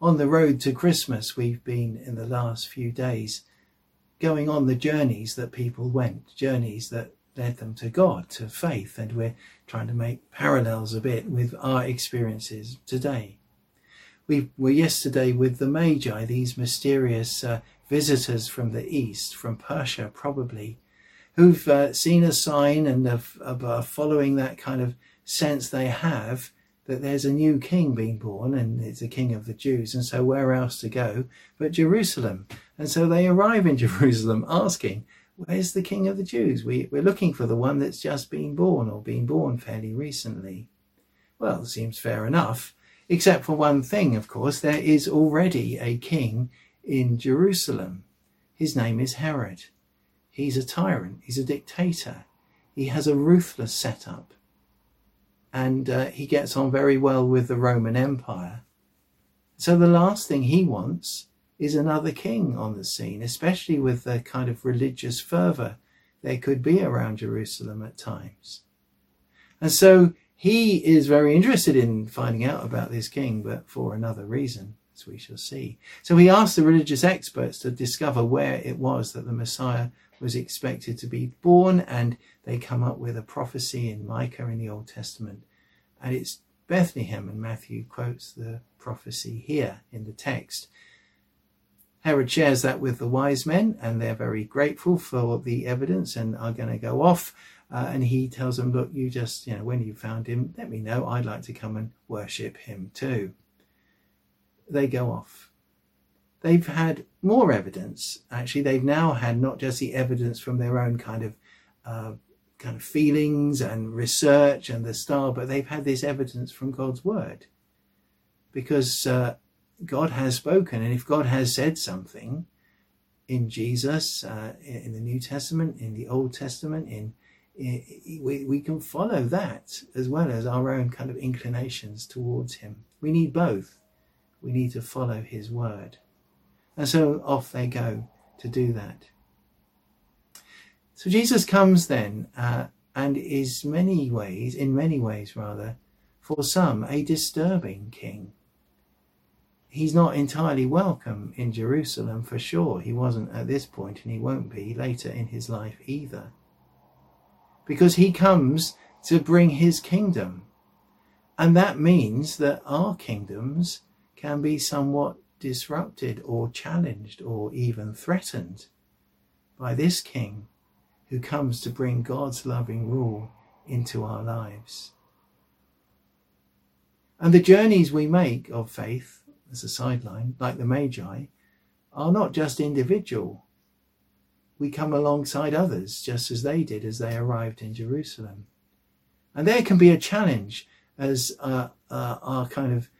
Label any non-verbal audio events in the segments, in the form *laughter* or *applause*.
on the road to Christmas, we've been in the last few days going on the journeys that people went, journeys that led them to God, to faith, and we're trying to make parallels a bit with our experiences today. We were yesterday with the Magi, these mysterious uh, visitors from the east, from Persia probably, who've uh, seen a sign and are, are following that kind of sense they have that there's a new king being born and it's a king of the Jews. And so where else to go but Jerusalem? And so they arrive in *laughs* Jerusalem asking, where's the king of the Jews? We, we're looking for the one that's just been born or been born fairly recently. Well, it seems fair enough, except for one thing, of course, there is already a king in Jerusalem. His name is Herod. He's a tyrant. He's a dictator. He has a ruthless setup and uh, he gets on very well with the Roman Empire. So the last thing he wants is another king on the scene, especially with the kind of religious fervor there could be around Jerusalem at times. And so he is very interested in finding out about this king, but for another reason, as we shall see. So he asked the religious experts to discover where it was that the Messiah was expected to be born, and they come up with a prophecy in Micah in the Old Testament. And it's Bethlehem, and Matthew quotes the prophecy here in the text. Herod shares that with the wise men, and they're very grateful for the evidence and are going to go off. Uh, and he tells them, Look, you just, you know, when you found him, let me know. I'd like to come and worship him too. They go off they've had more evidence. Actually, they've now had not just the evidence from their own kind of uh, kind of feelings and research and the style, but they've had this evidence from God's word, because uh, God has spoken, and if God has said something in Jesus, uh, in the New Testament, in the Old Testament, in, in we, we can follow that as well as our own kind of inclinations towards Him. We need both. We need to follow His word. And so off they go to do that. So Jesus comes then uh, and is many ways, in many ways rather, for some, a disturbing king. He's not entirely welcome in Jerusalem for sure. He wasn't at this point and he won't be later in his life either. Because he comes to bring his kingdom. And that means that our kingdoms can be somewhat disrupted or challenged or even threatened by this king who comes to bring God's loving rule into our lives. And the journeys we make of faith, as a sideline, like the Magi, are not just individual. We come alongside others just as they did as they arrived in Jerusalem. And there can be a challenge as uh, uh, our kind of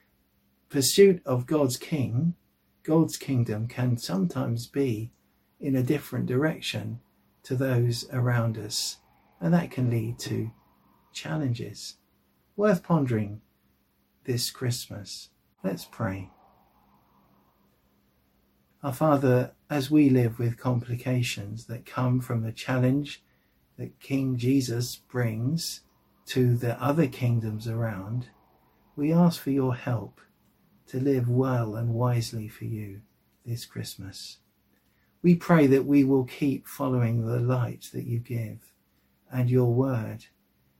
pursuit of God's king, God's kingdom can sometimes be in a different direction to those around us, and that can lead to challenges worth pondering this Christmas. Let's pray. Our Father, as we live with complications that come from the challenge that King Jesus brings to the other kingdoms around, we ask for your help to live well and wisely for you this Christmas. We pray that we will keep following the light that you give and your word,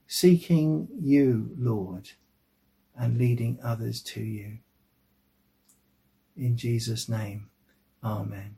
seeking you, Lord, and leading others to you. In Jesus' name, Amen.